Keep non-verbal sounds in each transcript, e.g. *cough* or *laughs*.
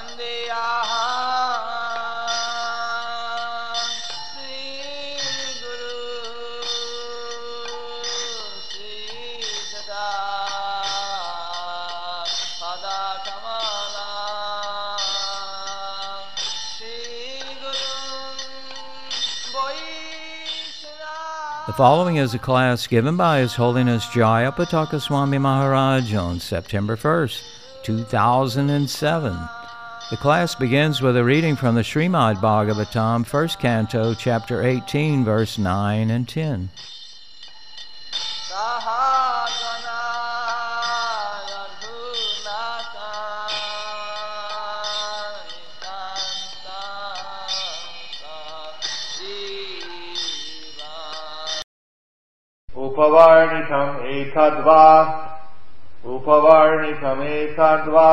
The following is a class given by His Holiness Jayapataka Swami Maharaj on September 1st, 2007. The class begins with a reading from the Srimad Bhagavatam, 1st Canto, Chapter 18, verse 9 and 10. सहगना Raghunatha नितान्ता उपवर्णितम् एतद्वा उपवर्णितमेतद्वा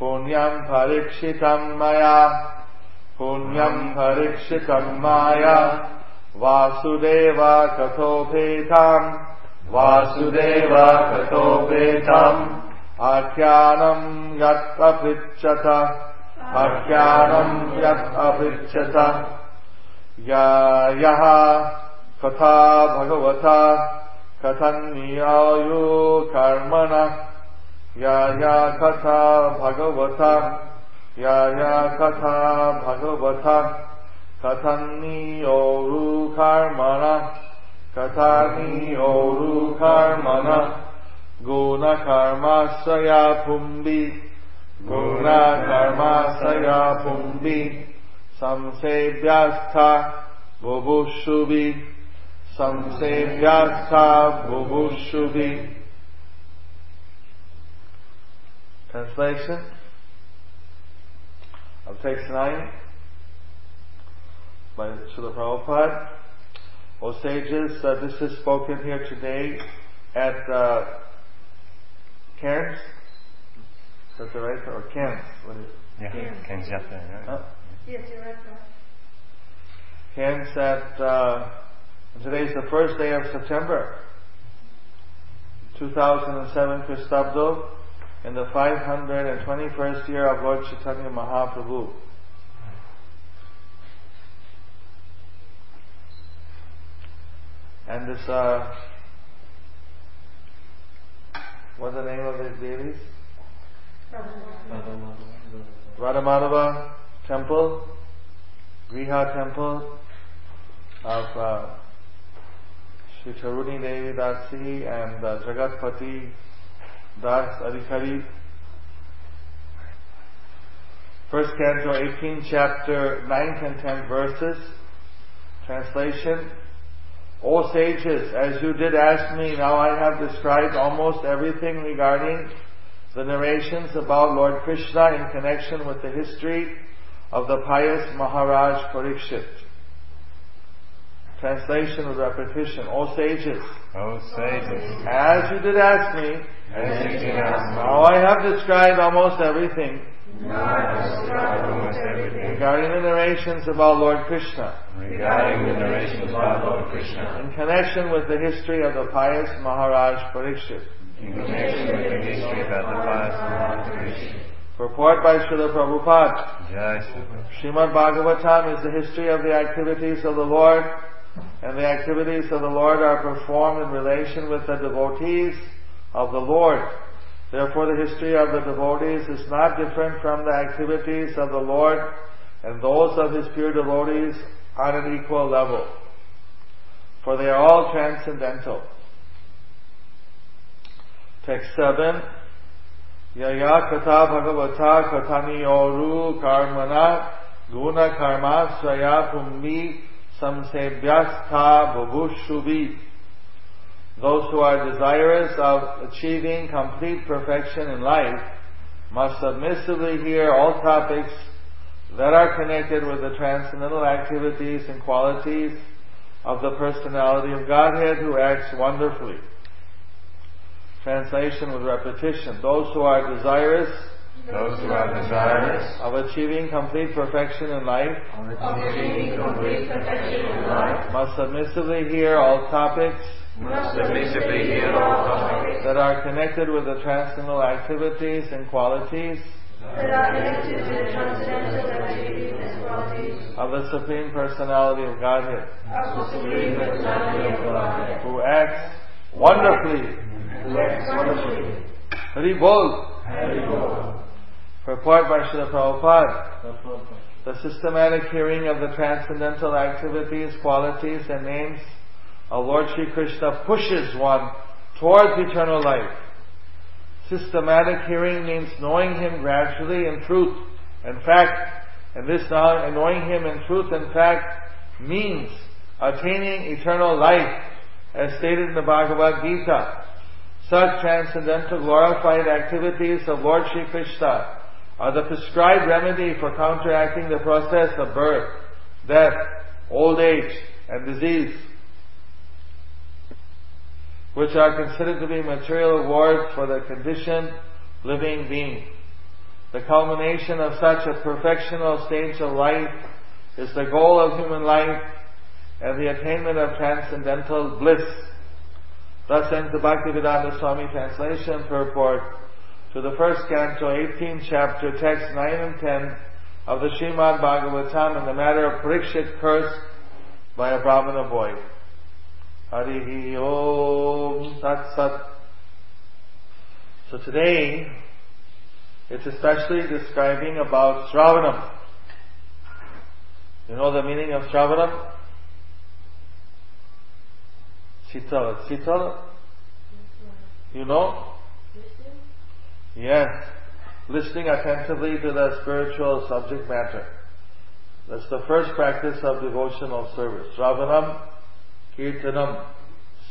पुण्यम् परीक्षितम् मया। पुण्यम् परीक्षितम् मया। वासुदेव कथोपेताम् वासुदेव कथोपेताम् आख्यानम् यत् अपृच्छत आख्यानम् यत् अपृच्छत या- यः कथा भगवता। कथन्यायो कर्मण या कथा भगवता या कथा भगवता। कथन्योरु कर्मण कथानियोरु कर्मण गुणकर्माश्रया पुम्बि गुणकर्माश्रया पुम्बि संसेव्यास्था बुभुषुभि संसेव्यास्था बुभुषुभि Translation of text 9 by Srila Prabhupada. O sages, uh, this is spoken here today at uh, Cairns. Is that the right? Or Cairns? What is it? Yeah, Ken's up there, Huh? Yes, you're right. sir. Ken said uh, today's the first day of September 2007 Christabdo in the 521st year of Lord Chaitanya Mahaprabhu. And this, uh, what's the name of these deities? Radhamadava Temple, Griha Temple of uh, Sri Charuni Devi Dasi and uh, Jagatpati Das Adhikari. First Canto 18, chapter 9 and 10 verses. Translation. O sages, as you did ask me, now I have described almost everything regarding the narrations about Lord Krishna in connection with the history of the pious Maharaj Parikshit. Translation with repetition. O sages, Oh, sages, as you did ask me, as you did ask me, now I have described almost everything. Almost everything. Regarding the narrations about Lord Krishna. Regarding the narrations about Lord Krishna. In connection with the history of the pious Maharaj Parikshit. in connection with the history about the pious Maharaj Krishna. Purport by Srila Prabhupada. Jai Shri Srimad Bhagavatam is the history of the activities of the Lord, and the activities of the Lord are performed in relation with the devotees of the Lord. Therefore, the history of the devotees is not different from the activities of the Lord and those of His pure devotees on an equal level. For they are all transcendental. Text 7. Yaya kata bhagavata kataniyoru karmana guna karma swaya pummi samsebhyastha bhubushubi. Those who are desirous of achieving complete perfection in life must submissively hear all topics that are connected with the transcendental activities and qualities of the personality of Godhead who acts wonderfully. Translation with repetition. Those who are desirous Those who are desirous of achieving complete perfection in life achieving complete perfection in life must submissively hear all topics must submissively hear all topics that are connected with the transcendental activities and qualities that are connected to the transcendental activities of the Supreme Personality of Godhead, of the Supreme Personality of Godhead, who acts wonderfully. who acts wonderfully. Hari Bol. Purport by Srila Prabhupada. The systematic hearing of the transcendental activities, qualities, and names of Lord Sri Krishna pushes one towards eternal life. Systematic hearing means knowing Him gradually in truth and fact, and this now- knowing Him in truth and fact means attaining eternal life, as stated in the Bhagavad Gita. Such transcendental glorified activities of Lord Sri Krishna are the prescribed remedy for counteracting the process of birth, death, old age, and disease, which are considered to be material rewards for the conditioned living being. The culmination of such a perfectional stage of life is the goal of human life and the attainment of transcendental bliss. Thus ends the Bhaktivedanta Swami translation purport to the first canto, 18th chapter, text 9 and 10 of the Srimad Bhagavatam in the matter of Parikshit curse by a Brahmana boy. Harihi Om Tat Sat. So today, it's especially describing about Shravanam. You know the meaning of Shravanam? Sitala. Sitala? You know? Yes. Listening attentively to the spiritual subject matter. That's the first practice of devotional service. Shravanam, Kirtanam,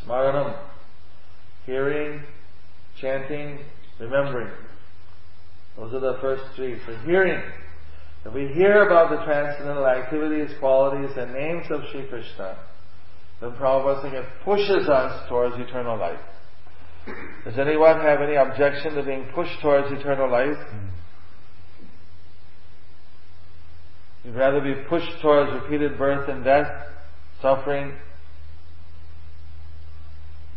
Smaranam. Hearing, chanting, remembering. Those are the first three. So hearing. If we hear about the transcendental activities, qualities, and names of Sri Krishna, then Prabhupada it pushes us towards eternal life. Does anyone have any objection to being pushed towards eternal life? You'd rather be pushed towards repeated birth and death, suffering.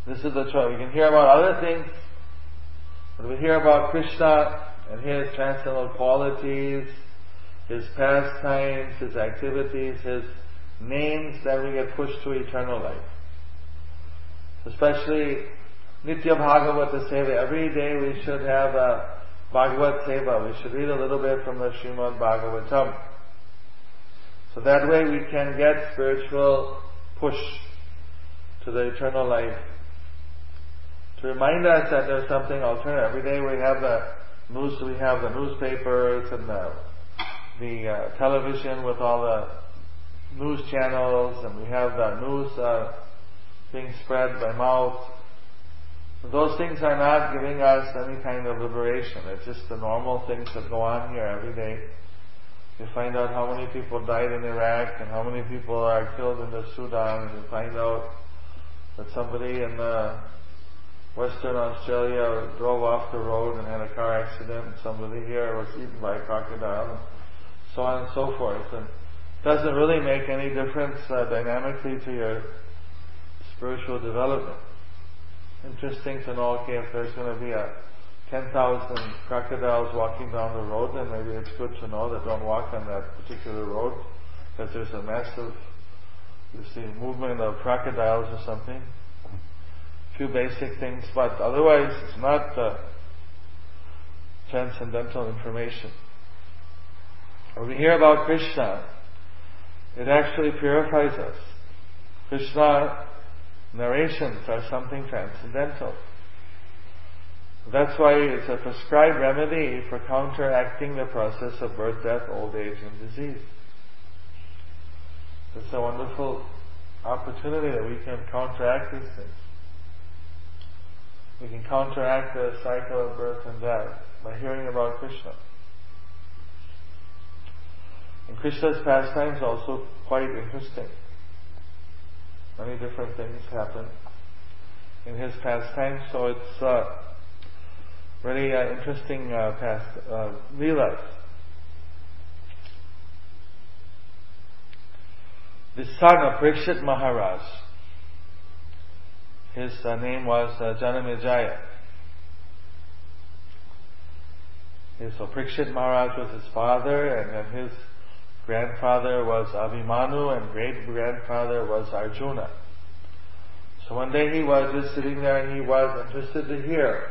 This is the choice. We can hear about other things, but we hear about Krishna and His transcendental qualities, His pastimes, His activities, His names, then we get pushed to eternal life. Especially Nitya Bhagavata Seva. Every day we should have a Bhagavat Seva. We should read a little bit from the Srimad Bhagavatam. So that way we can get spiritual push to the eternal life. To remind us that there's something alternative. Every day we have the news, we have the newspapers and the, the uh, television with all the news channels and we have the news uh, being spread by mouth. Those things are not giving us any kind of liberation. It's just the normal things that go on here every day. You find out how many people died in Iraq and how many people are killed in the Sudan and you find out that somebody in uh, Western Australia drove off the road and had a car accident and somebody here was eaten by a crocodile and so on and so forth. And doesn't really make any difference uh, dynamically to your spiritual development. Interesting to know, okay, if there's going to be a 10,000 crocodiles walking down the road, then maybe it's good to know that don't walk on that particular road, that there's a massive, you see, movement of crocodiles or something. A few basic things, but otherwise it's not uh, transcendental information. When we hear about Krishna, it actually purifies us. Krishna narrations are something transcendental. That's why it's a prescribed remedy for counteracting the process of birth, death, old age, and disease. It's a wonderful opportunity that we can counteract these things. We can counteract the cycle of birth and death by hearing about Krishna. And Krishna's pastimes also quite interesting. Many different things happen in his pastimes, so it's uh, very uh, interesting uh, past uh. The son of Parikshit Maharaj, his uh, name was uh, Janamejaya. So Parikshit Maharaj was his father, and then his grandfather was Abhimanyu, and great grandfather was Arjuna. So one day he was just sitting there and he was interested to hear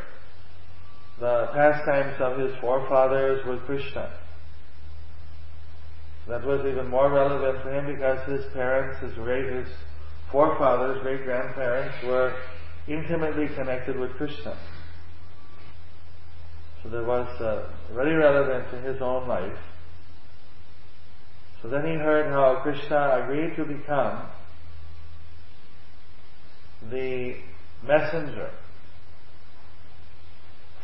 the pastimes of his forefathers with Krishna. That was even more relevant for him because his parents, his great, his forefathers, great grandparents were intimately connected with Krishna. So that was uh, very relevant to his own life. So then he heard how Krishna agreed to become the messenger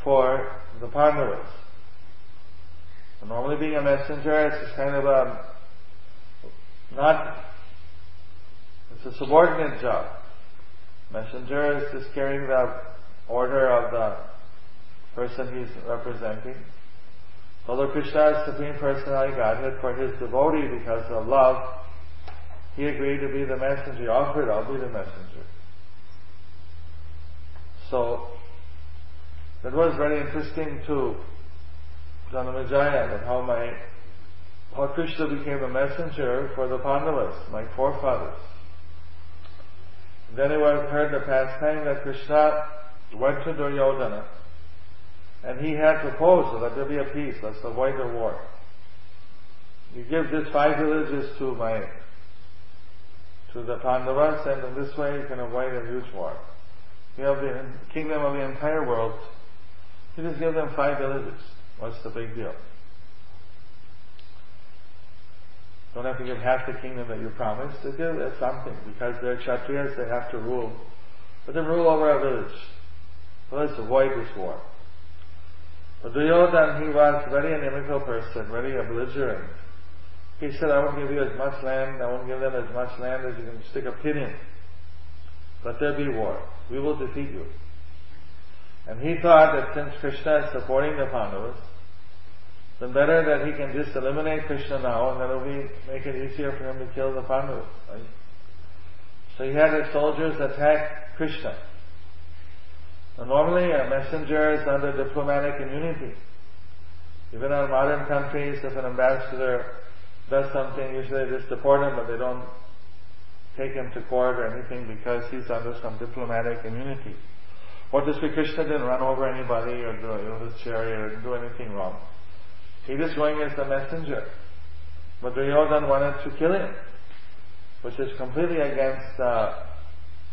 for the Pandavas. So normally being a messenger is kind of a not it's a subordinate job. Messenger is just carrying the order of the person he's representing. Although Krishna is Supreme Personality Godhead for his devotee because of love, he agreed to be the messenger. He offered, I'll be the messenger. So, that was very interesting to Janamejaya, that how my, how Krishna became a messenger for the Pandavas, my forefathers. Then it was heard the pastime that Krishna went to Duryodhana and he had proposed that there be a peace, let's avoid the war. You give these five villages to my, to the Pandavas and in this way you can avoid a huge war. You have the kingdom of the entire world, you just give them five villages. What's the big deal? Don't have to give half the kingdom that you promised. They give it something because they're kshatriyas, they have to rule. But they rule over a village. So let's avoid this war. Duryodhan, he was very inimical person, very belligerent. He said, I won't give you as much land, I won't give them as much land as you can stick a pin in. Let there be war. We will defeat you. And he thought that since Krishna is supporting the Pandavas, then better that he can just eliminate Krishna now and that will be, make it easier for him to kill the Pandavas. Right? So he had his soldiers attack Krishna. Now normally a messenger is under diplomatic immunity. Even in modern countries, if an ambassador does something, usually they just deport him, but they don't take him to court or anything because he's under some diplomatic immunity. What just because Krishna didn't run over anybody or do you know, his chariot or do anything wrong. He just going as the messenger. But Duryodhan wanted to kill him, which is completely against uh,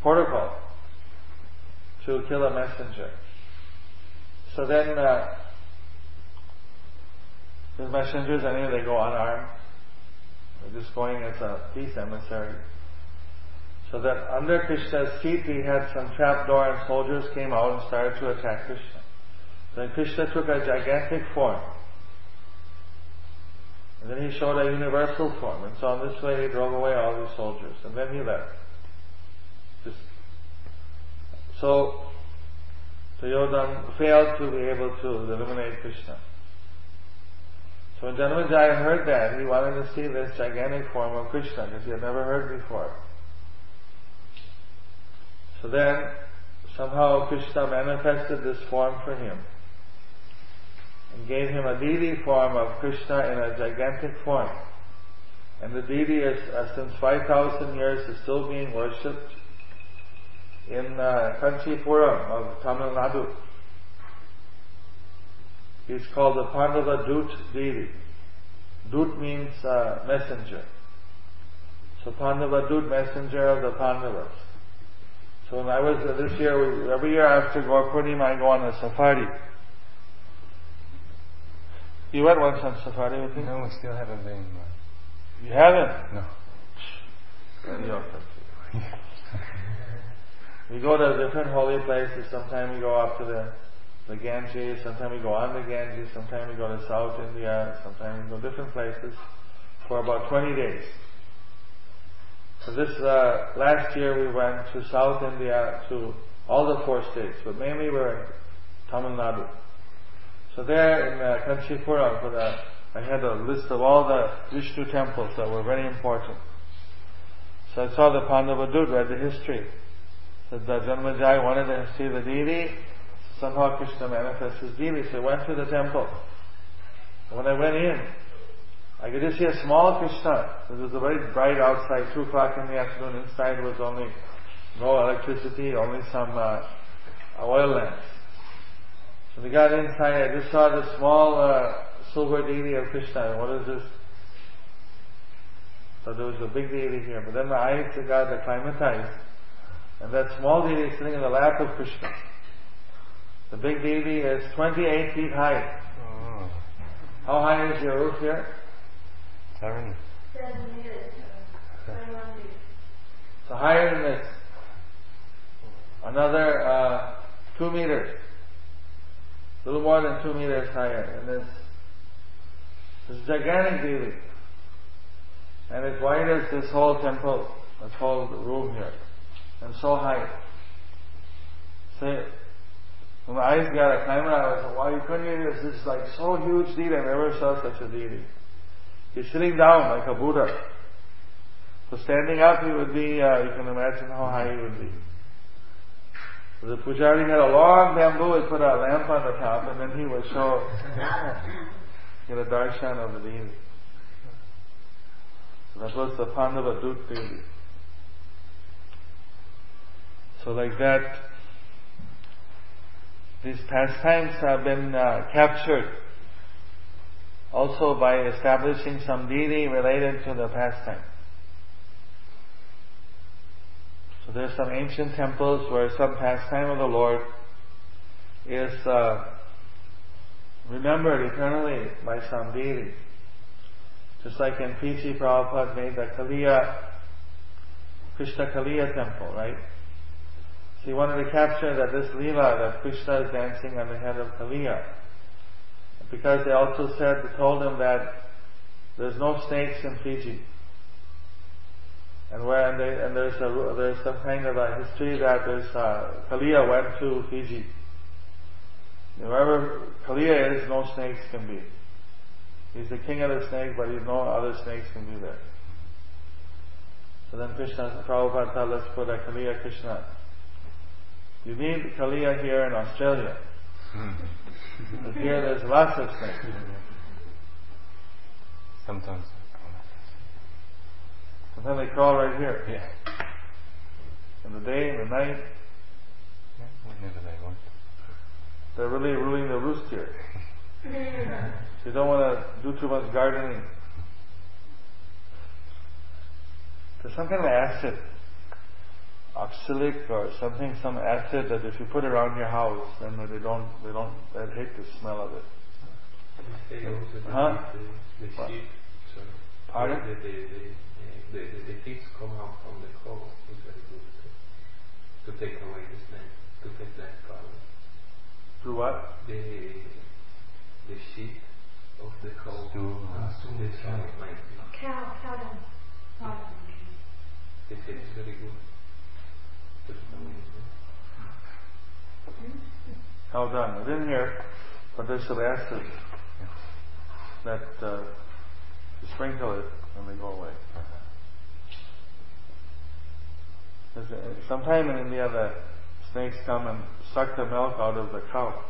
protocol to kill a messenger. So then uh, the messengers, anyway, they go unarmed. They're just going as a peace emissary. So that under Krishna's feet he had some trap door and soldiers came out and started to attack Krishna. Then Krishna took a gigantic form. And then he showed a universal form. And so in this way he drove away all these soldiers. And then he left. So Duryodhan failed to be able to eliminate Krishna. So when Janamejaya heard that, he wanted to see this gigantic form of Krishna because he had never heard before. So then, somehow Krishna manifested this form for him and gave him a deity form of Krishna in a gigantic form. And the deity is, uh, since 5,000 years, is still being worshipped in uh, Kanchipuram of Tamil Nadu. He's called the Pandava Dut Devi. Dut means uh, messenger. So Pandava Dut, messenger of the Pandavas. So when I was uh, this year, we, every year after Gaur Purnima, I go on a safari. You went once on safari with me? No, we still haven't been. You haven't? No. *laughs* We go to different holy places. Sometimes we go up to the, the Ganges. Sometimes we go on the Ganges. Sometimes we go to South India. Sometimes we go different places for about 20 days. So this uh, last year we went to South India to all the four states, but mainly we were in Tamil Nadu. So there in uh, Kanchipuram, for the, I had a list of all the Vishnu temples that were very important. So I saw the Pandavadut, read the history Janamejaya wanted to see the deity. Somehow Krishna manifests his deity. So he went to the temple. When I went in, I could just see a small Krishna. It was a very bright outside, two o'clock in the afternoon. Inside was only no electricity, only some uh, oil lamps. So we got inside. I just saw the small uh, silver deity of Krishna. What is this? So there was a big deity here, but then my eyes got acclimatized, and that small deity is sitting in the lap of Krishna. The big deity is 28 feet high. Oh, How high is your roof here? seven. Seven meters. So higher than this. Another uh, two meters. A little more than two meters higher. And this, this gigantic deity. And as wide as this whole temple, this whole room here. And so high. So when my eyes got a camera, I was like, wow, you couldn't even, this This is like so huge deity. I never saw such a deity. He's sitting down like a Buddha. So standing up, he would be, uh, you can imagine how high he would be. The pujari had a long bamboo, he put a lamp on the top, and then he would show, get a darshan of the deity. So that was the Pandava Dut deity. So like that, these pastimes have been uh, captured also by establishing some deity related to the pastime. So there's some ancient temples where some pastime of the Lord is uh, remembered eternally by some deity. Just like in Fiji Prabhupada made the Kaliya, Krishna Kaliya temple, right? He wanted to capture that this Leela, that Krishna is dancing on the head of Kaliya. Because they also said, they told him that there's no snakes in Fiji. And where, and, they, and there's a, there's some kind of a history that there's, uh, Kaliya went to Fiji. Wherever Kaliya is, no snakes can be. He's the king of the snakes, but he's no other snakes can be there. So then Krishna, Prabhupada let's put a Kaliya Krishna. You need Kalia here in Australia. But here there's lots of snakes. Sometimes. Sometimes they crawl right here. Yeah. In the day, in the night, yeah. Whenever they want. they're really ruling the roost here. *laughs* So you don't want to do too much gardening. There's some kind of acid, oxalic or something, some acid that if you put around your house, then they don't, they don't, they hate the smell of it. They also Huh? the, the sheep, sorry. Pardon? The, the, the, the, the, the things come out from the cow is very good to, to take away the snake, to take that power. Through what? The, the sheep of the cow, Stool. uh, the smell might. Cow, cow dung. They say it's very good. To How done? I didn't hear, but there's some acid that uh, you sprinkle it and they go away. Sometime in India, the snakes come and suck the milk out of the cow.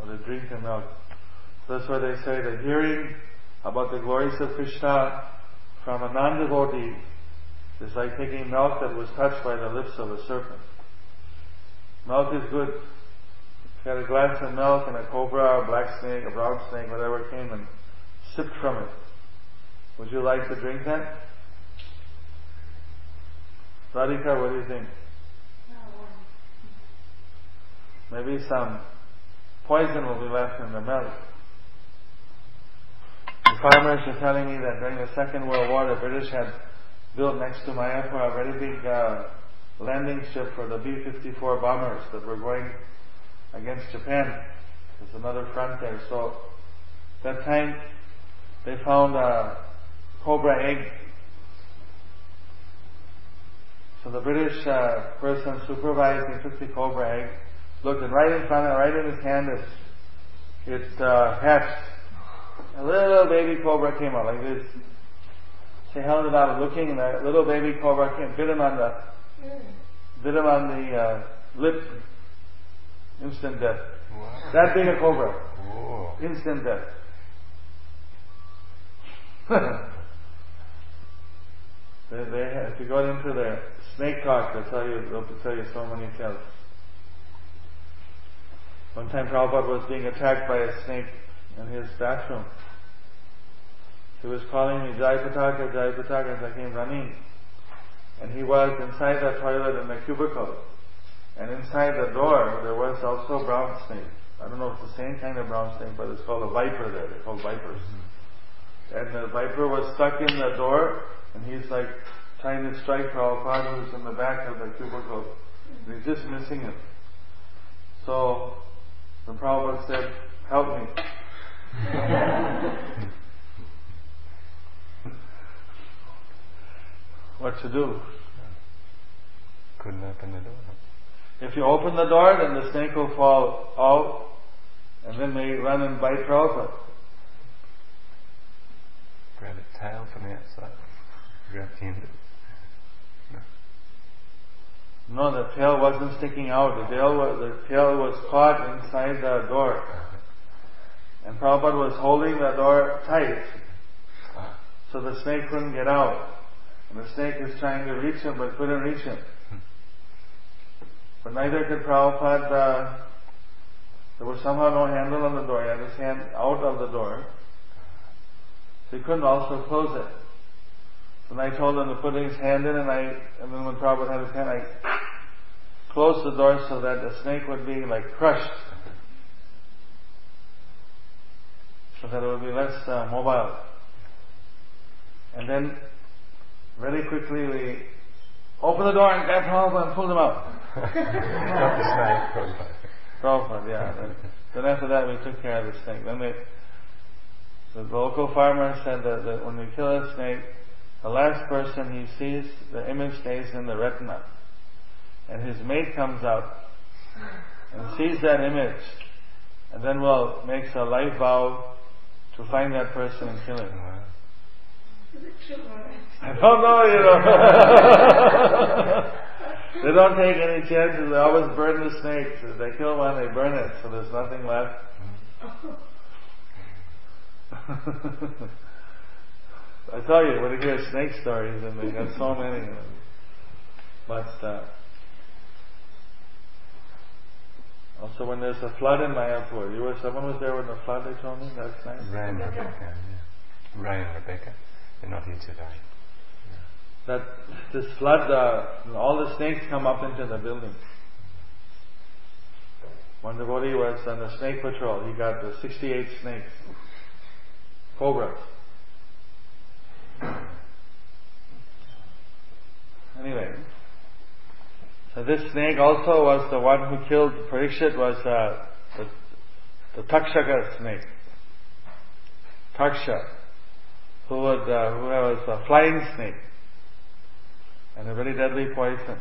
Or they drink the milk. That's why they say that hearing about the glories of Krishna from a non-devotee is like taking milk that was touched by the lips of a serpent. Milk is good. If you had a glass of milk and a cobra a black snake, a brown snake, whatever came and sipped from it, would you like to drink that? Radhika, what do you think? Maybe some poison will be left in the milk. The farmers are telling me that during the Second World War, the British had built next to Mayapur a very big uh, landing strip for the B-54 bombers that were going against Japan. There's another front there. So that time they found a cobra egg. So the British uh, person supervising took the cobra egg, looked and right in front of, right in his hand, it, it uh, hatched. A little baby cobra came out like this. They held it out looking and a little baby cobra came, bit him on the, bit him on the uh, lip. Instant death. Wow. That big a cobra. Whoa. Instant death. *laughs* they, they, if you go into the snake talk, they'll tell you, they'll tell you so many tales. One time Prabhupada was being attacked by a snake in his bathroom. He was calling me Jayapataka, Jai as I came running. And he was inside the toilet in the cubicle. And inside the door there was also a brown snake. I don't know if it's the same kind of brown snake, but it's called a viper there. They're called vipers. And the viper was stuck in the door, and he's like trying to strike Prabhupada who's in the back of the cubicle. And he's just missing him. So the Prabhupada said, help me. *laughs* what to do? Couldn't open the door. If you open the door, then the snake will fall out, and then may run and bite Prabhupada. Grab its tail from the outside. Grab the end of. No, the tail wasn't sticking out. The tail was, the tail was caught inside the door. And Prabhupada was holding the door tight. So the snake couldn't get out. The snake is trying to reach him but couldn't reach him. But neither could Prabhupada, uh, there was somehow no handle on the door. He had his hand out of the door. So he couldn't also close it. And I told him to put his hand in and I, and then when Prabhupada had his hand, I closed the door so that the snake would be like crushed. So that it would be less uh, mobile. And then, very quickly we opened the door and grabbed Prabhupada and pulled him out. Got the snake. Prabhupada, yeah. Then, then after that we took care of the snake. Then we, the local farmer said that, that when we kill a snake, the last person he sees, the image stays in the retina. And his mate comes out and sees that image, and then will makes a life vow to find that person and kill him. Wow. Is it true or right? I don't know, you know. *laughs* they don't take any chances. They always burn the snakes. If they kill one, they burn it, so there's nothing left. *laughs* I tell you, when you hear snake stories, and they got so many. But uh, also, when there's a flood in Mayapur, you were someone was there when the flood. They told me that's and Rebecca. Yeah. Ray and Rebecca. They're not here today. That this flood, all the snakes come up into the building. One devotee was on the snake patrol. He got the 68 snakes, cobras. Anyway, so this snake also was the one who killed Parikshit was uh, the, the Takshaka snake. Taksha, who was uh, who was a flying snake and a very deadly poison.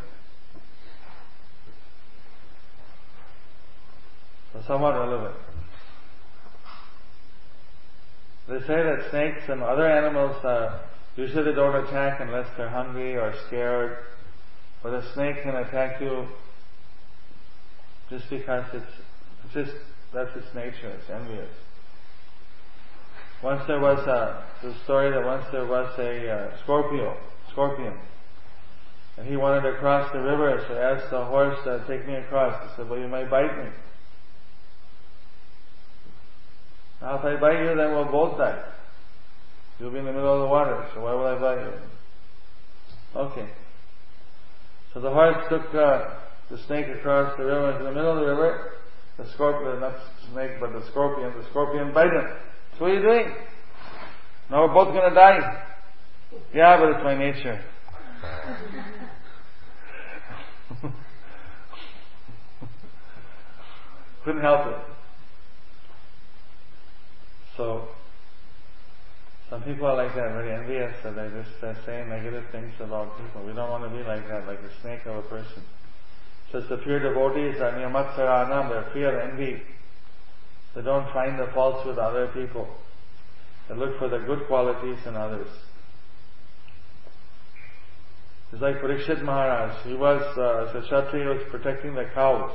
So somewhat relevant. They say that snakes and other animals uh, usually don't attack unless they're hungry or scared. But a snake can attack you just because it's, it's just that's its nature. It's envious. Once there was a the story that once there was a uh, Scorpio, scorpion, and he wanted to cross the river, so he asked the horse to take me across. He said, "Well, you might bite me." Now, if I bite you, then we'll both die. You'll be in the middle of the water, so why would I bite you? Okay. So the horse took uh, the snake across the river into the middle of the river. The scorpion, not snake, but the scorpion, the scorpion bite him. So what are you doing? Now we're both gonna die. Yeah, but it's my nature. *laughs* Couldn't help it. So, some people are like that, very envious, so they just uh, say negative things about people. We don't want to be like that, like a snake of a person. So it's the pure devotees are nirmatsaranam, they're free of envy. They don't find the faults with other people. They look for the good qualities in others. It's like Parikshit Maharaj. He was, uh, as a Kshatriya, was protecting the cows.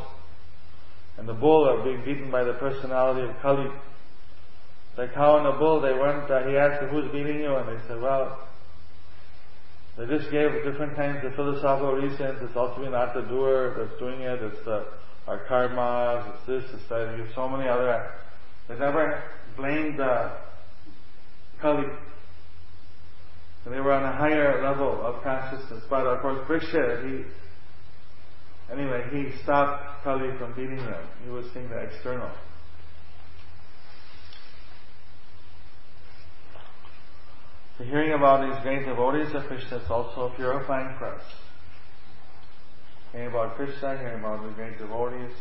and the bull are being beaten by the personality of Kali. The cow and the bull, they weren't, uh, he asked who's beating you? And they said, well, they just gave different kinds of philosophical reasons. It's ultimately not the doer that's doing it, it's the, our karmas, it's this, it's that. Give so many other, they never blamed uh, Kali. And they were on a higher level of consciousness. But of course, Briksha, he, anyway, he stopped Kali from beating them. He was seeing the external. So hearing about these great devotees of Krishna is also purifying for us. About Krishna, about the great devotees.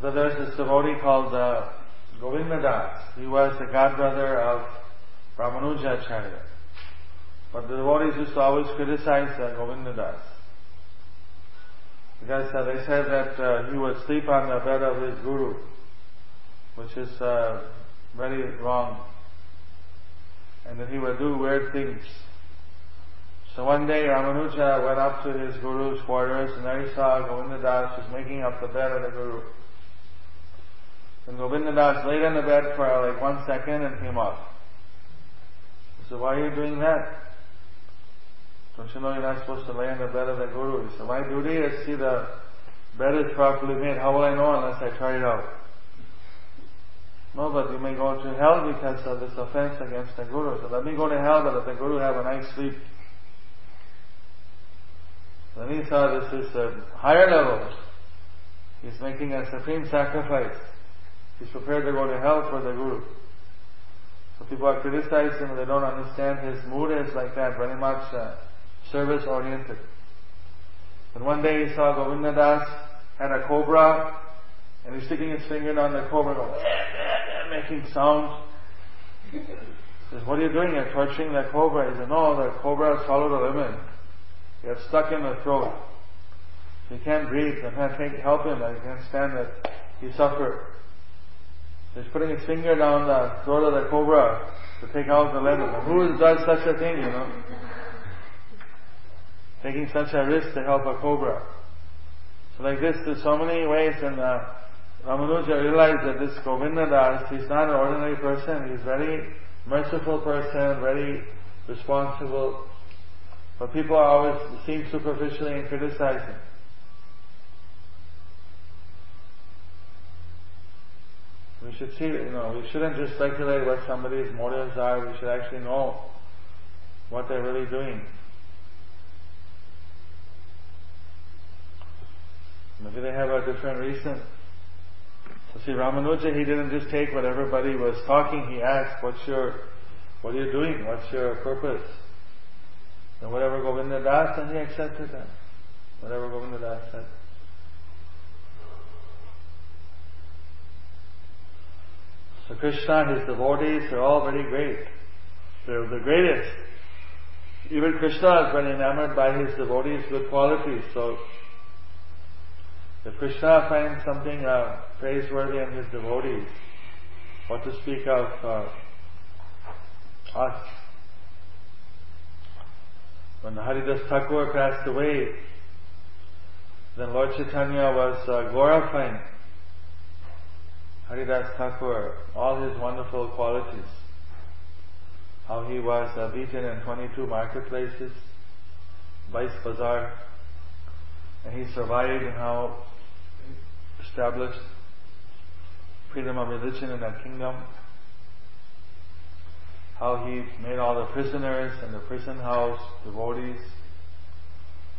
So there's this devotee called uh, Govindadas. He was the godbrother of Ramanujacharya. But the devotees used to always criticize uh, Govindadas. Because uh, they said that uh, he would sleep on the bed of his guru, which is uh, very wrong. And that he would do weird things. So one day Ramanuja went up to his guru's quarters and there he saw Govindadas was making up the bed of the guru. And Govindadas laid on the bed for like one second and came up. He said, why are you doing that? Don't you know you're not supposed to lay on the bed of the guru? He said, my duty is see the bed is properly made. How will I know unless I try it out? No, but you may go to hell because of this offense against the Guru. So let me go to hell, but let the Guru have a nice sleep. Then he saw this is a higher level. He's making a supreme sacrifice. He's prepared to go to hell for the Guru. So people are criticizing him, they don't understand his mood is like that, very much uh, service oriented. And one day he saw Govinda Das had a cobra, and he's sticking his finger down the cobra, going, making sounds. He says, what are you doing? You're torturing the cobra. He said, no, the cobra swallowed a lemon. Got stuck in the throat. He can't breathe. I can't help him. I can't stand it. He suffered. He's putting his finger down the throat of the cobra to take out the. Now, who does such a thing, you know? Taking such a risk to help a cobra. So like this, there's so many ways and uh, Ramanuja realized that this Govinda Das, he's not an ordinary person, he's very merciful person, very responsible. But people are always seeing superficially and criticizing. We should see, you know, we shouldn't just speculate what somebody's motives are, we should actually know what they're really doing. Maybe they have a different reason. So see, Ramanuja, he didn't just take what everybody was talking, he asked, what's your, what are you doing? What's your purpose? And whatever Govinda Das, and he accepted that. Whatever Govinda Das said. So Krishna, his devotees, are all very great. They're the greatest. Even Krishna is very enamored by his devotees' good qualities. So if Krishna finds something uh, praiseworthy in his devotees, what to speak of uh, us? When Haridas Thakur passed away, then Lord Chaitanya was uh, glorifying Haridas Thakur, all his wonderful qualities. How he was uh, beaten in 22 marketplaces, Vice Bazaar, and he survived and how established freedom of religion in that kingdom. How he made all the prisoners in the prison house devotees.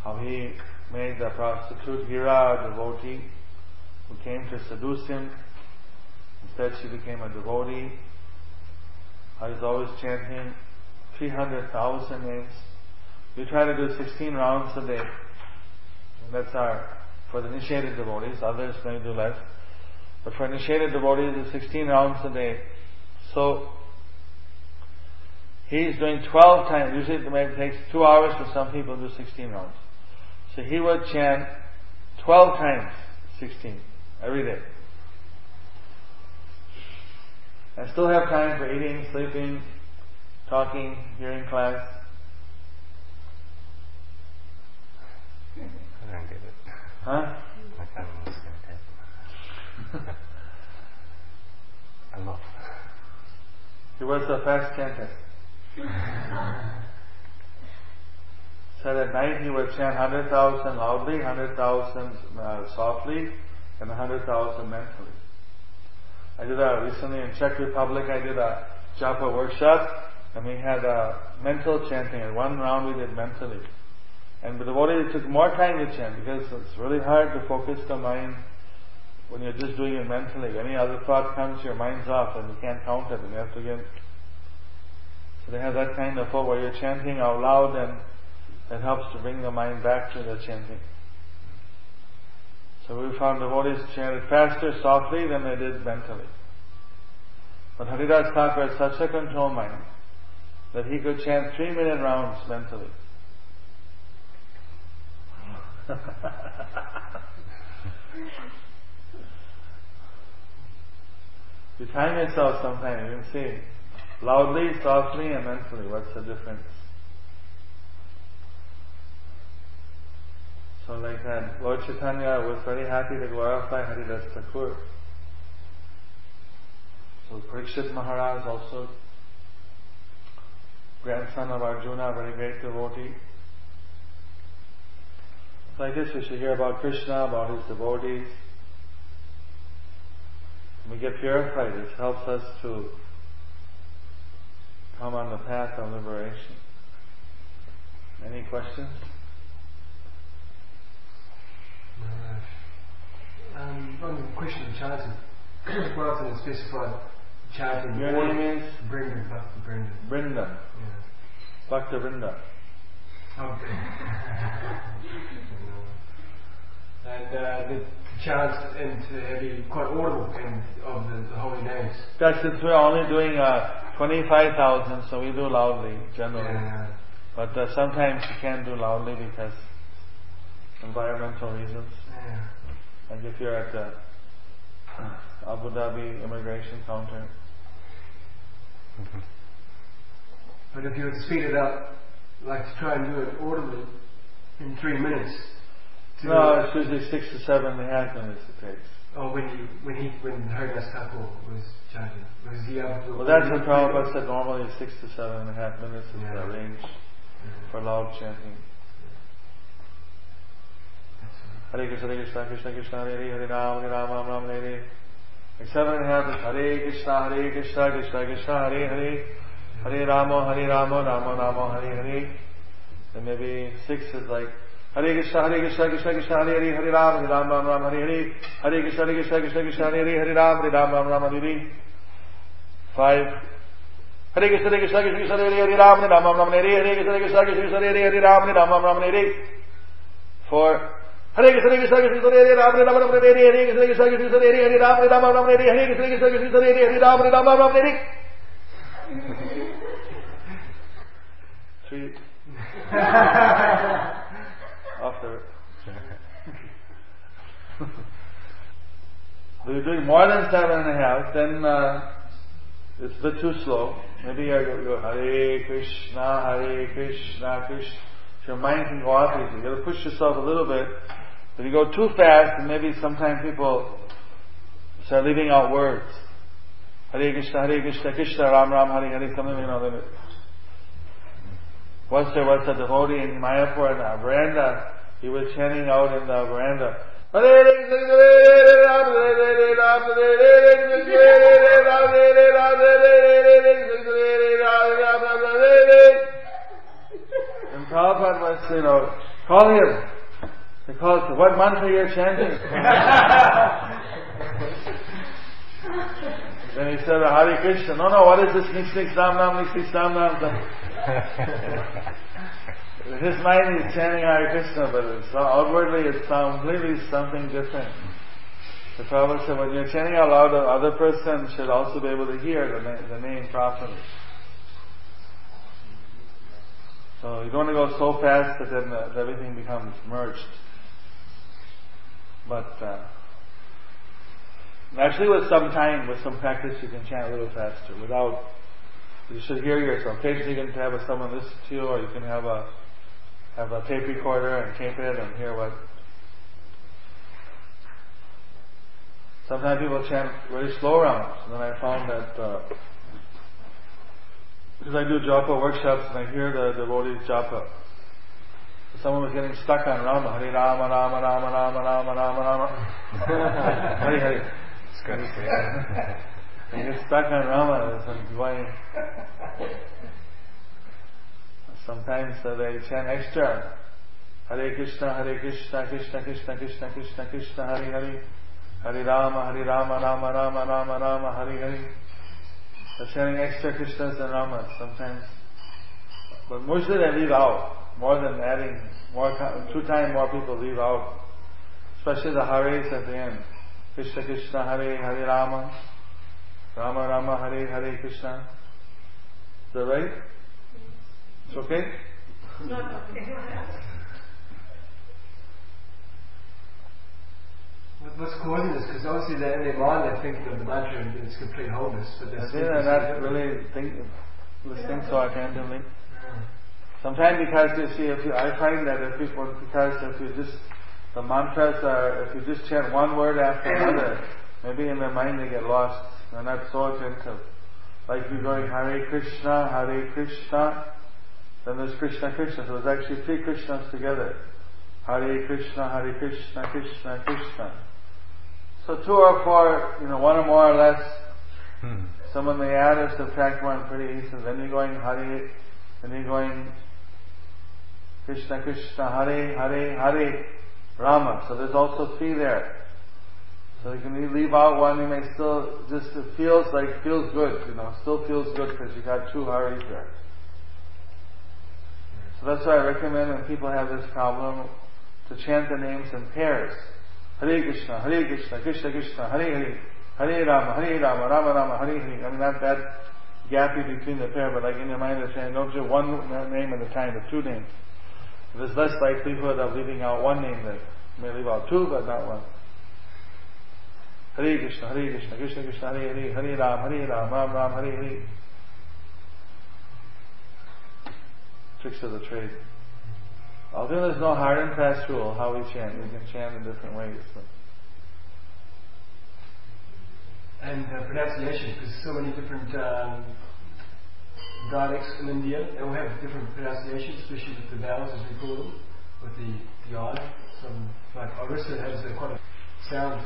How he made the prostitute Hira a devotee who came to seduce him. Instead she became a devotee. I was always chanting 300,000 names. We try to do 16 rounds a day. And that's our, for the initiated devotees, others may do less. But for initiated devotees, it's 16 rounds a day. So, he's doing 12 times, usually it takes 2 hours but some people do 16 rounds. So he would chant 12 times 16, every day. I still have time for eating, sleeping, talking, hearing class. I don't get it. Huh? My family was fantastic. a lot. He was a fast chanter. *laughs* Said at night he would chant 100,000 loudly, 100,000 uh, softly, and 100,000 mentally. I did a, recently in Czech Republic, I did a japa workshop, and we had a mental chanting, and one round we did mentally. And the devotee took more time to chant because it's really hard to focus the mind when you're just doing it mentally. Any other thought comes, your mind's off and you can't count it and you have to get. So they have that kind of thought where you're chanting out loud and it helps to bring the mind back to the chanting. So we found devotees chanted faster, softly than they did mentally. But Haridas Thakur had such a control mind that he could chant three minute rounds mentally. *laughs* you time yourself sometime, you can see loudly, softly, and mentally. What's the difference? So like that, Lord Chaitanya was very happy to glorify Haridas Thakur. So Parikshit Maharaj also grandson of Arjuna, very great devotee. I guess we should hear about Krishna, about his devotees. When we get purified, this helps us to come on the path of liberation. Any questions? Um, one question of chanting. Rather than specified chanting. Your name is Brendan, Bhakti Brendan. Yeah. Bhakta Brinda. Okay. *laughs* and uh, the chants and to have you quite audible and of the, the holy names. That's since we're only doing uh, 25,000, so we do loudly generally. Yeah. But uh, sometimes you can't do loudly because environmental reasons. yeah. Like if you're at the Abu Dhabi immigration counter. But if you to speed it up, like to try and do it audibly in three minutes. No, it's usually six to seven and a half minutes it takes. Oh, when you when he when Haridas Thakur was chanting, was he able to? Well, that's what Prabhupada said. Normally, six to seven and a half minutes is Yeah. the range for loud chanting. Hare Krishna, Hare Krishna, Krishna Krishna, Hare Hare, Hare Ram, Hare Ram, Ram Ram, Hare Hare. Like seven and a half is Hare Krishna, Hare Krishna, Krishna Krishna, Hare Hare, Hare Rama, Hare Rama, Rama Rama, Hare Hare. And maybe six is like Hare Krishna, Hare Krishna, Krishna Krishna, Hare Hare, Hare Ram, Hare Ram, Ram Ram, Hare Hare, Hare Krishna, Hare Krishna, Krishna Krishna, Hare Hare, Hare Ram, Hare Ram, Ram Ram, Hare Hare. Five. Hare Krishna, Hare Krishna, Krishna Krishna, Hare Hare, Hare Ram, Hare Ram, Ram Ram, Hare Hare, Hare Krishna, Krishna, Krishna Krishna, Hare Hare, Hare Ram, Hare Ram, Ram Ram, Hare Hare. Four. Hare Krishna, Hare Krishna, Krishna Krishna, Hare Ram, Hare Ram, Ram Hare Hare, Hare Krishna, Krishna Krishna, Hare Hare, Hare Ram, Hare Ram, Ram Hare Hare, Hare Krishna, Krishna Krishna, Hare Hare, Hare Ram, The. If you're doing more than seven and a half, then uh, it's a bit too slow. Maybe you go, go Hare Krishna, Hare Krishna, Krishna. Your mind can go off easy. You got to push yourself a little bit. If you go too fast, then maybe sometimes people start leaving out words. Hare Krishna, Hare Krishna, Krishna Ram Ram, Hare Hare, something you know. Then once there was a devotee in Mayapur in the veranda. He was chanting out in the veranda. And Prabhupada was, you know, call him. They called him, what mantra you're chanting? *laughs* then he said, Hare Krishna. No, no, what is this? Nix, nix, nam, nam, nix, nix, nam, nam. His mind is chanting Hare Krishna, but it's, outwardly it's completely something different. The Prabhupada said, when you're chanting out loud, the other person should also be able to hear the, na- the name properly. So you don't want to go so fast that then uh, everything becomes merged. But uh, actually, with some time, with some practice, you can chant a little faster. Without, you should hear yourself. Occasionally, you can have someone listen to you, or you can have a have a tape recorder and tape it and hear what sometimes people chant very slow rounds. And then I found that uh, because I do japa workshops and I hear the devotees japa. Someone was getting stuck on Rama, Hari Rama, Rama, Rama, Rama, Rama, Rama, Rama. *laughs* Hari Hari. It's good. *laughs* They get stuck on Rama as I'm going. Sometimes uh, they chant extra. Hare Krishna, Hare Krishna, Krishna Krishna, Krishna Krishna, Krishna Hare Hare. Hare Rama, Hare Rama, Rama Rama, Rama Rama, Hare Hare. They're chanting extra Krishnas and Ramas sometimes. But mostly they leave out. More than adding, more two times more people leave out. Especially the Hares at the end. Krishna Krishna, Hare Hare Rama. Rama Rama, Hare Hare Krishna. Is that right? It's okay? Not okay. What- What's causing this? Because obviously they're in their mind they're thinking of the mantra in its complete wholeness, but they're think they're not really think, listening so attentively. Sometimes because you see, if you, I find that if people, because if you just, the mantras are, if you just chant one word after another, maybe in their mind they get lost. They're not so attentive. Like you're going Hare Krishna, Hare Krishna, then there's Krishna Krishna. So there's actually three Krishnas together. Hare Krishna, Hare Krishna, Krishna Krishna. So two or four, you know, one or more or less, Hmm. someone may add or subtract one pretty easily. Then you're going Hare, then you're going Krishna Krishna, Hare Hare Hare Rama. So there's also three there. So you can leave out one, you may still just it feels like feels good, you know, still feels good because you got two Hares there. So that's why I recommend when people have this problem to chant the names in pairs. Hare Krishna, Hare Krishna, Krishna Krishna, Hare Hare, Hare Rama, Hare Rama, Rama Rama, Hare Hare. I mean, not that gappy between the pair, but like in your mind you're saying, don't do one name at a time, but two names. There's less likelihood of leaving out one name that you may leave out two, but not one. Hare Krishna, Hare Krishna, Krishna Krishna, Hare Hare, Hare Ram, Hare Ram, Ram Ram, Hare Hare. Tricks of the trade. Although there's no hard and fast rule how we chant, we can chant in different ways. But And uh, pronunciation, because so many different um, dialects in India, they all have different pronunciations, especially with the vowels as we call them, with the, the I. Some, like Orissa has a quite a sound.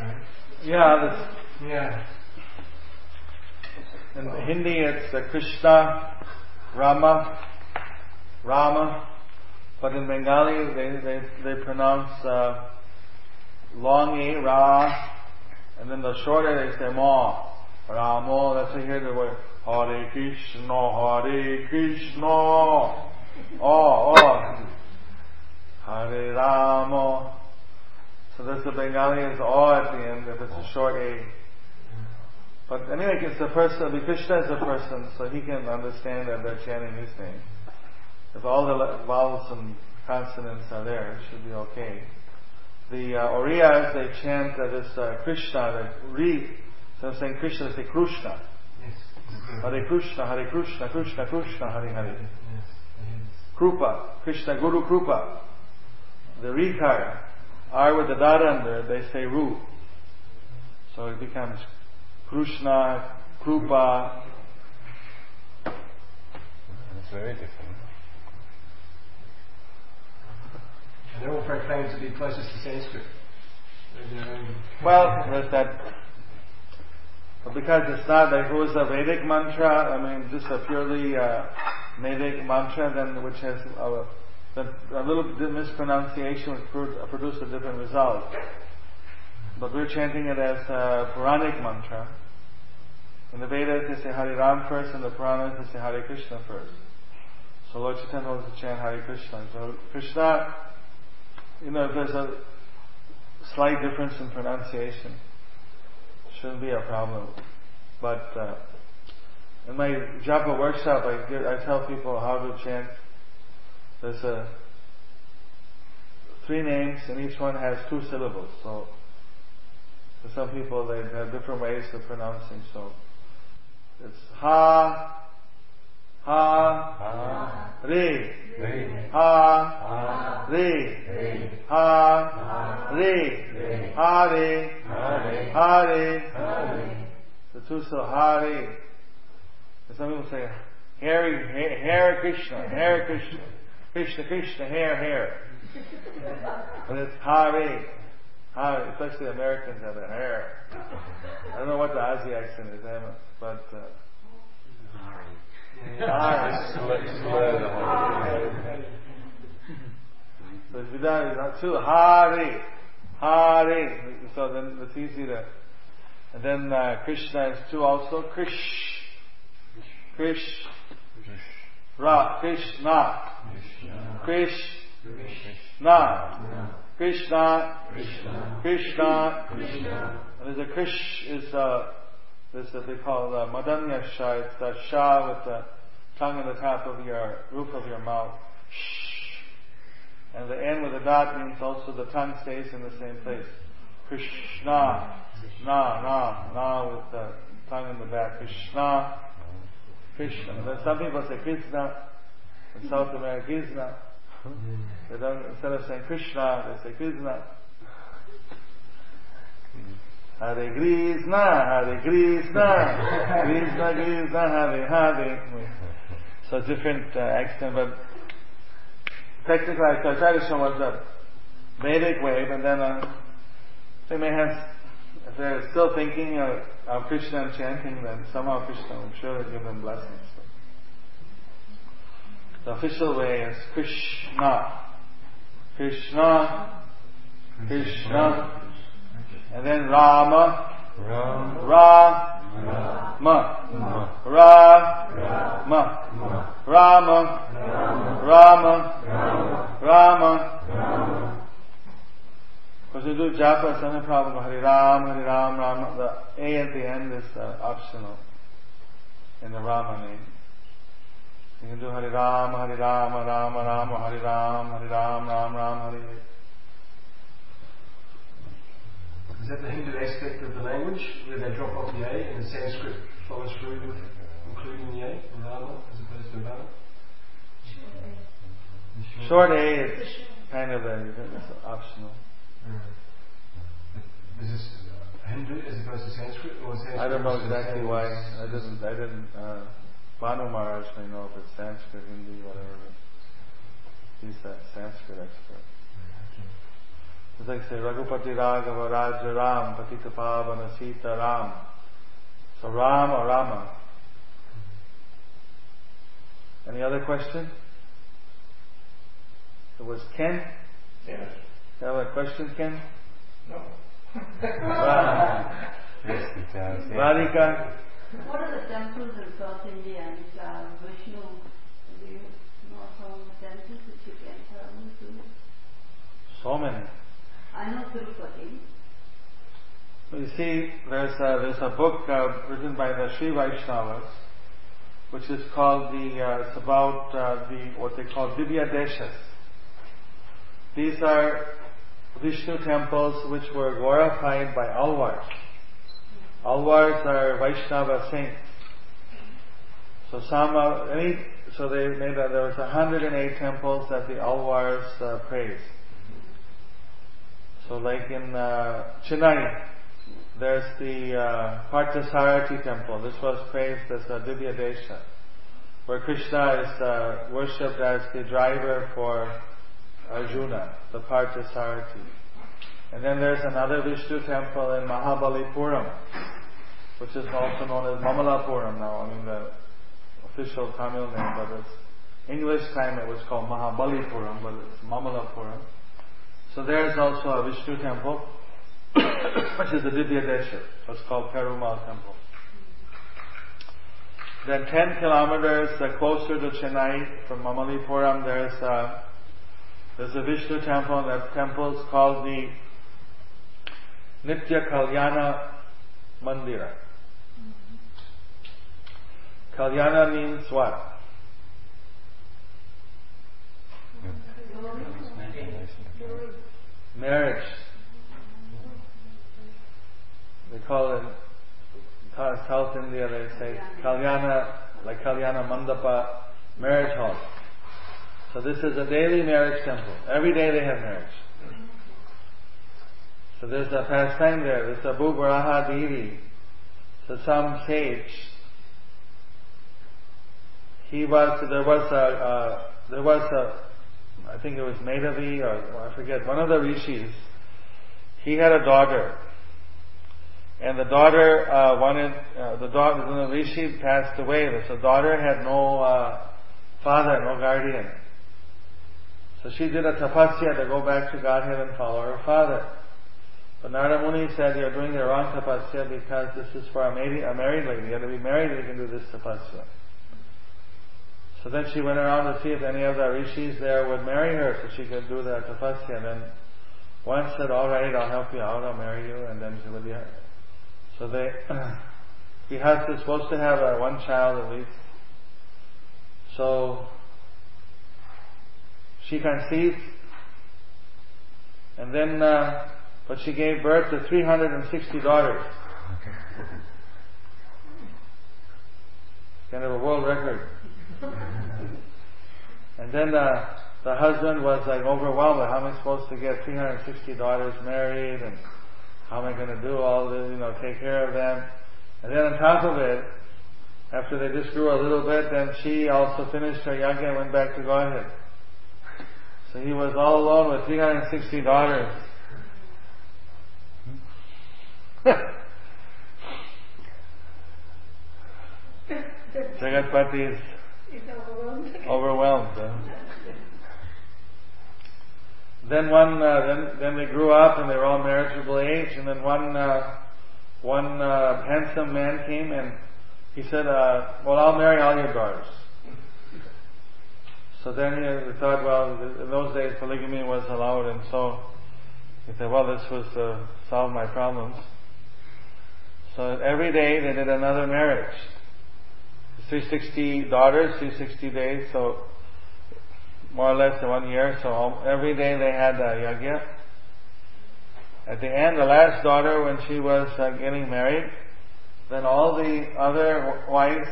Right? yeah, that's, Yeah. In Hindi it's uh, Krishna, Rama, Rama, but in Bengali they they, they pronounce uh, long e ra, and then the shorter they say ma, Ramo. That's why you hear the word Hare Krishna, Hare Krishna, oh oh, Hare Rama. So this the Bengali is O at the end if it's a short a. But anyway, it's a person, the Krishna is a person, so he can understand that they're chanting his name. If all the vowels and consonants are there, it should be okay. The uh, Oriyas, they chant uh, this uh, Krishna, the re, so I'm saying Krishna, they say Krishna. Yes. Hare Krishna, Hare Krishna, Krishna Krishna, Hare Hare. Yes. yes. Krupa, Krishna Guru Krupa. The Rikar, R with the dot under, they say Ru. So it becomes Krishna, Krupa. It's very different. And they're all proclaimed to be closest to Sanskrit. And, um, Well, there's that. But because it's not like it was a Vedic mantra, I mean, just a purely uh, Vedic mantra, then which has a, a little mispronunciation would pro- produce a different result. But we're chanting it as a Puranic mantra. In the Vedas, they say Hari Ram first, and the Puranas, they say Hari Krishna first. So Lord Chaitanya wants to chant Hare Krishna. So Krishna, you know, there's a slight difference in pronunciation, shouldn't be a problem. But uh, in my japa workshop, I, give, I tell people how to chant. There's a three names, and each one has two syllables. So for some people, they have different ways of pronouncing. So it's ha, ha, re, Re. ha, re, ha, Hare, Hare, Hare, Hare. The two so Hare. And Some people say Hare, Hare Krishna, Hare Krishna, Krishna, Krishna, Hare, Hare. But it's Hare, Hare. Especially Americans have a hair. I don't know what the Aussie accent is, Emma, but uh, Hare. Slur the So it's Vidya is not two. Hare. Hare. So then it's easy to. And then uh, Krishna is two also. Krish. Krish. Ra. Krishna. Krish. Na. Krishna. Krishna. And there's a Krish is uh, this that they call uh, Madanya Shah. It's the Shah with the tongue on the top of your roof of your mouth. Shh. And the end with a dot means also the tongue stays in the same place. Krishna, na, na, na with the tongue in the back. Krishna, Krishna. Some people say Krishna. In South America, Krishna. They don't, instead of saying Krishna, they say Krishna. Hare Krishna, Hare Krishna, Krishna Krishna, Hare Hare. So different uh, accent, but technically I try to show us the Vedic way, but then uh, they may have, if they're still thinking of, of Krishna and chanting, then somehow Krishna, I'm sure will give them blessings. The official way is Krishna, Krishna, Krishna, and then Rama, Rama. Ra, Ma, Ra, Ma, Rama, Rama, Rama. Because you do japa, it's not a problem. Hari Ram, Hari Ram, Ram. The A at the end is uh, optional in the Rama name. You can do Hari Ram, Hari Rama, Rama, Rama, Hari Ram, Hari Ram, Ram, Ram, Hari. Is that the Hindu aspect of the language, where they drop off the A and the Sanskrit follows through with including the A, Rama, as opposed to Rama? Short A is kind of a, it's optional. Is this Hindu as opposed to Sanskrit, or Sanskrit? I don't know exactly Sanskrit? why. I didn't. I didn't. Uh, Bhanu Maharaj may know if it's Sanskrit, Hindi, whatever. He's a Sanskrit expert. It's like say Raghupati Raghava Raja Ram Patita Pavana Sita Ram. So Ram or Rama. Any other question? It was Ken. Yes. You have a question, Ken? No. Ra- yes, he Radhika. What are the temples in South India and uh, Vishnu? Do you know some temples which you can tell me to? So many. I know Tirupati. Well, You see, there's a, there's a book uh, written by the Sri Vaishnavas, which is called the, uh, it's about uh, the, what they call Divya Deshas. These are Vishnu temples which were glorified by Alvars. Alvars are Vaishnava saints. So some, any, so they made that there was 108 temples that the Alvars uh, praised. So like in uh, Chennai, there's the uh, Parthasarathi temple. This was praised as a Divya Desha, where Krishna is uh, worshipped as the driver for Arjuna, the Parthasarathi. And then there's another Vishnu temple in Mahabalipuram, which is also known as Mamalapuram now. I mean the official Tamil name, but it's English time it was called Mahabalipuram, but it's Mamalapuram. So there's also a Vishnu temple, *coughs* which is the Divya Desha. It's called Perumal temple. Then 10 kilometers uh, closer to Chennai from Mamalipuram, there's a, there's a Vishnu temple, and that temple is called the Nitya Kalyana Mandira. Kalyana means what? Marriage. They call it South India. They say Kalyana, like Kalyana Mandapa, marriage hall. So this is a daily marriage temple. Every day they have marriage. So there's a pastime there. There's a Bhuvaraha Devi. So some sage. He was, there was a, uh, there was a, I think it was Medavi or I forget, one of the rishis. He had a daughter. And the daughter uh, wanted, uh, the daughter, the rishi passed away. So the daughter had no uh, father, no guardian. So she did a tapasya to go back to Godhead and follow her father. But Narada Muni said, you're doing the wrong tapasya because this is for a married, a married lady. You have to be married if you can do this tapasya. So then she went around to see if any of the rishis there would marry her so she could do the tapasya. And then one said, alright, I'll help you out, I'll marry you. And then she would, yeah. So they, *clears throat* Grihastha is supposed to have uh, one child at least. So she conceived, and then, uh, but she gave birth to 360 daughters. Kind of a world record. and then uh, the husband was like overwhelmed. How am I supposed to get 360 daughters married, and how am I going to do all this? You know, take care of them. And then on top of it, after they just grew a little bit, then she also finished her yajna and went back to Godhead. So he was all alone with 360 daughters. Jagatpati is overwhelmed. Then one, uh, then then they grew up and they were all marriageable age, and then one uh, one uh, handsome man came and he said, uh, "Well, I'll marry all your daughters." So then he thought, well, in those days polygamy was allowed, and so he said, well, this was solve my problems. So every day they did another marriage. 360 daughters, 360 days, so more or less one year. So every day they had a yajna. At the end, the last daughter, when she was uh, getting married, then all the other wives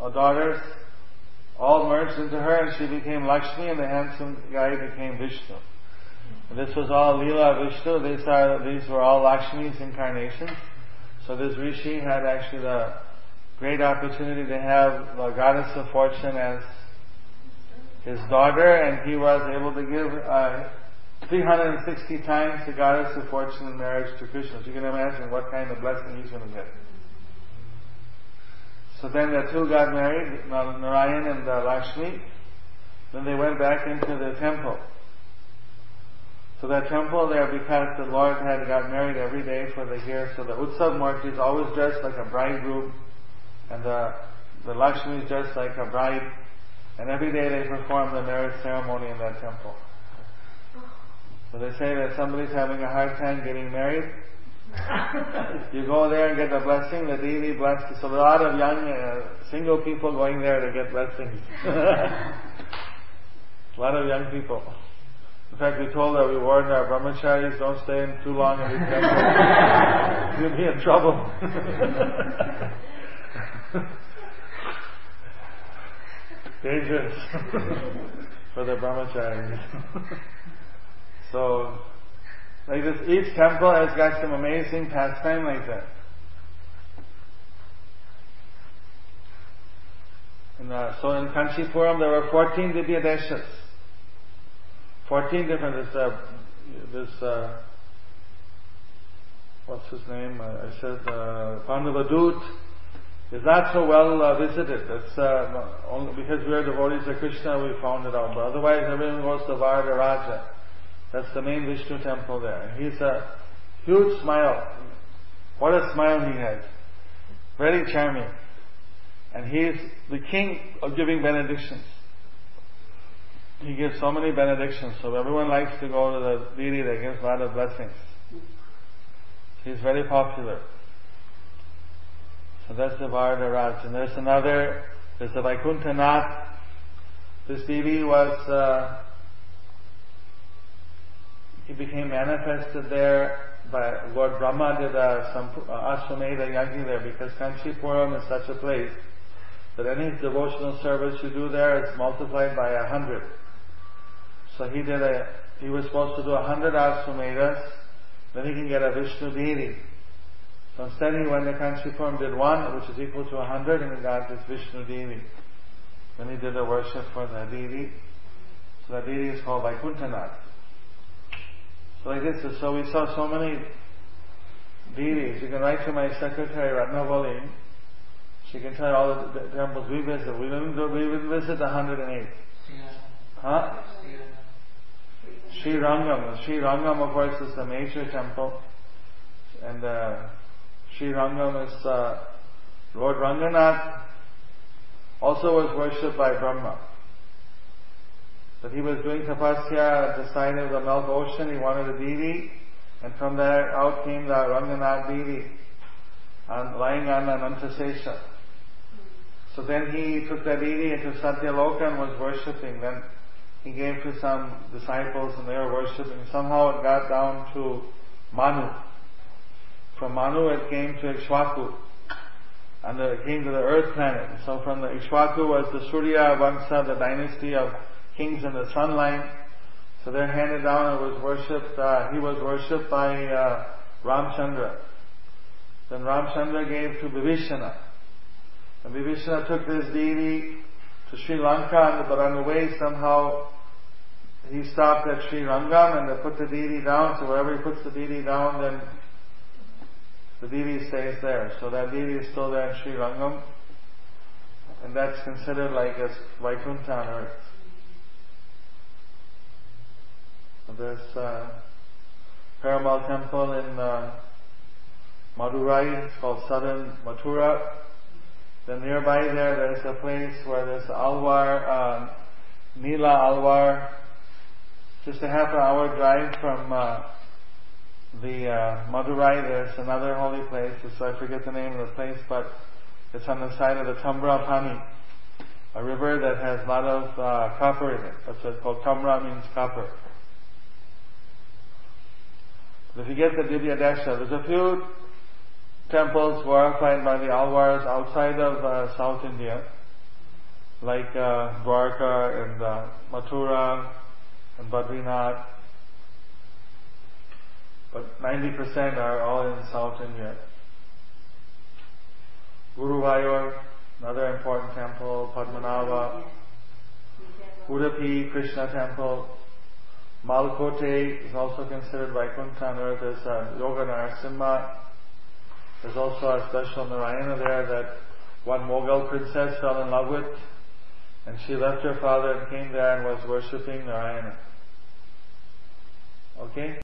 or daughters all merged into her and she became Lakshmi and the handsome guy became Vishnu. And this was all Leela Vishnu. These are, these were all Lakshmi's incarnations. So this Rishi had actually the great opportunity to have the goddess of fortune as his daughter and he was able to give uh, 360 times the goddess of fortune in marriage to Krishna. So you can imagine what kind of blessing he's going to get. So then the two got married, Narayan and uh, Lakshmi. Then they went back into the temple. So that temple there, because the Lord had got married every day for the year, so the Utsav Murti is always dressed like a bridegroom, and the, the Lakshmi is dressed like a bride, and every day they perform the marriage ceremony in that temple. So they say that somebody's having a hard time getting married, *laughs* you go there and get the blessing, the deity blessed. So a lot of young uh, single people going there to get blessings. *laughs* a lot of young people. In fact, we told her, we warned our brahmacharis, don't stay in too long in these temples. You'll be in trouble. *laughs* Dangerous for the brahmacharis. so, like this, each temple has got some amazing pastime like that. And, uh, so in Kanchipuram there were 14 Divya Deshas. 14 different, this, uh, this, uh, what's his name? I, said, uh, is not so well uh, visited. It's uh, only because we are devotees of Krishna we found it out. But otherwise everyone goes to Varadaraja. That's the main Vishnu temple there. He's a huge smile. What a smile he has. Very charming. And he is the king of giving benedictions. He gives so many benedictions, so everyone likes to go to the deity that gives a lot of blessings. He's very popular. So that's the Varadaraj. And there's another, there's the Vaikuntanath. This deity was, uh, he became manifested there by Lord Brahma did uh, some uh, Ashwamedha Yajna there because Kanchipuram is such a place that any devotional service you do there is multiplied by a hundred. So he did a, he was supposed to do a hundred Ashwamedhas then he can get a Vishnu deity. So instead he went to Kanchipuram, did one, which is equal to a hundred, and he got this Vishnu deity. Then he did the worship for the deity. So the deity is called Vaikuntanath. So like this, so we saw so many deities. You can write to my secretary, Ratnavali. She can tell you all the, the temples we visit. We didn't, do- we didn't visit the 108. Huh? Sri Rangam. Sri Rangam, of course, is the major temple. And uh, Sri Rangam is uh, Lord Ranganath also was worshipped by Brahma. But he was doing tapasya at the side of the milk ocean. He wanted a deity. And from there out came the Ranganath deity and lying on Anantasesha. So then he took that deity into Satyaloka and was worshipping. Then he gave to some disciples and they were worshipping. Somehow it got down to Manu. From Manu it came to Ikshvaku. And it came to the earth planet. So from the Ikshvaku was the Surya Vamsa, the dynasty of kings in the sun line. So they're handed down and was worshipped, uh, he was worshipped by uh, Ramchandra. Then Ramchandra gave to Vibhishana. And Vibhishana took this deity to Sri Lanka, but on the way somehow he stopped at Sri Rangam and they put the deity down, so wherever he puts the deity down, then the deity stays there. So that deity is still there in Sri Rangam, and that's considered like a Vaikuntha on earth. There's uh, Perumal temple in uh, Madurai, it's called Southern Mathura. Then nearby there, there's a place where there's Alwar, uh, Nila Alwar, just a half an hour drive from uh, the uh, Madurai. There's another holy place, so I forget the name of the place, but it's on the side of the Tamra Pani, a river that has a lot of uh, copper in it. That's what it's called. Tamra means copper. If you get the Divya Desha, there's a few temples glorified by the Alwars outside of uh, South India, like uh, Dwarka and uh, Mathura and Badrinath. But 90% are all in South India. Guruvayur, another important temple, Padmanabha, Udupi Krishna temple, Malkote is also considered Vaikuntha on. There's uh, Yoga Narasimha. There's also a special Narayana there that one Mughal princess fell in love with. And she left her father and came there and was worshipping Narayana. Okay?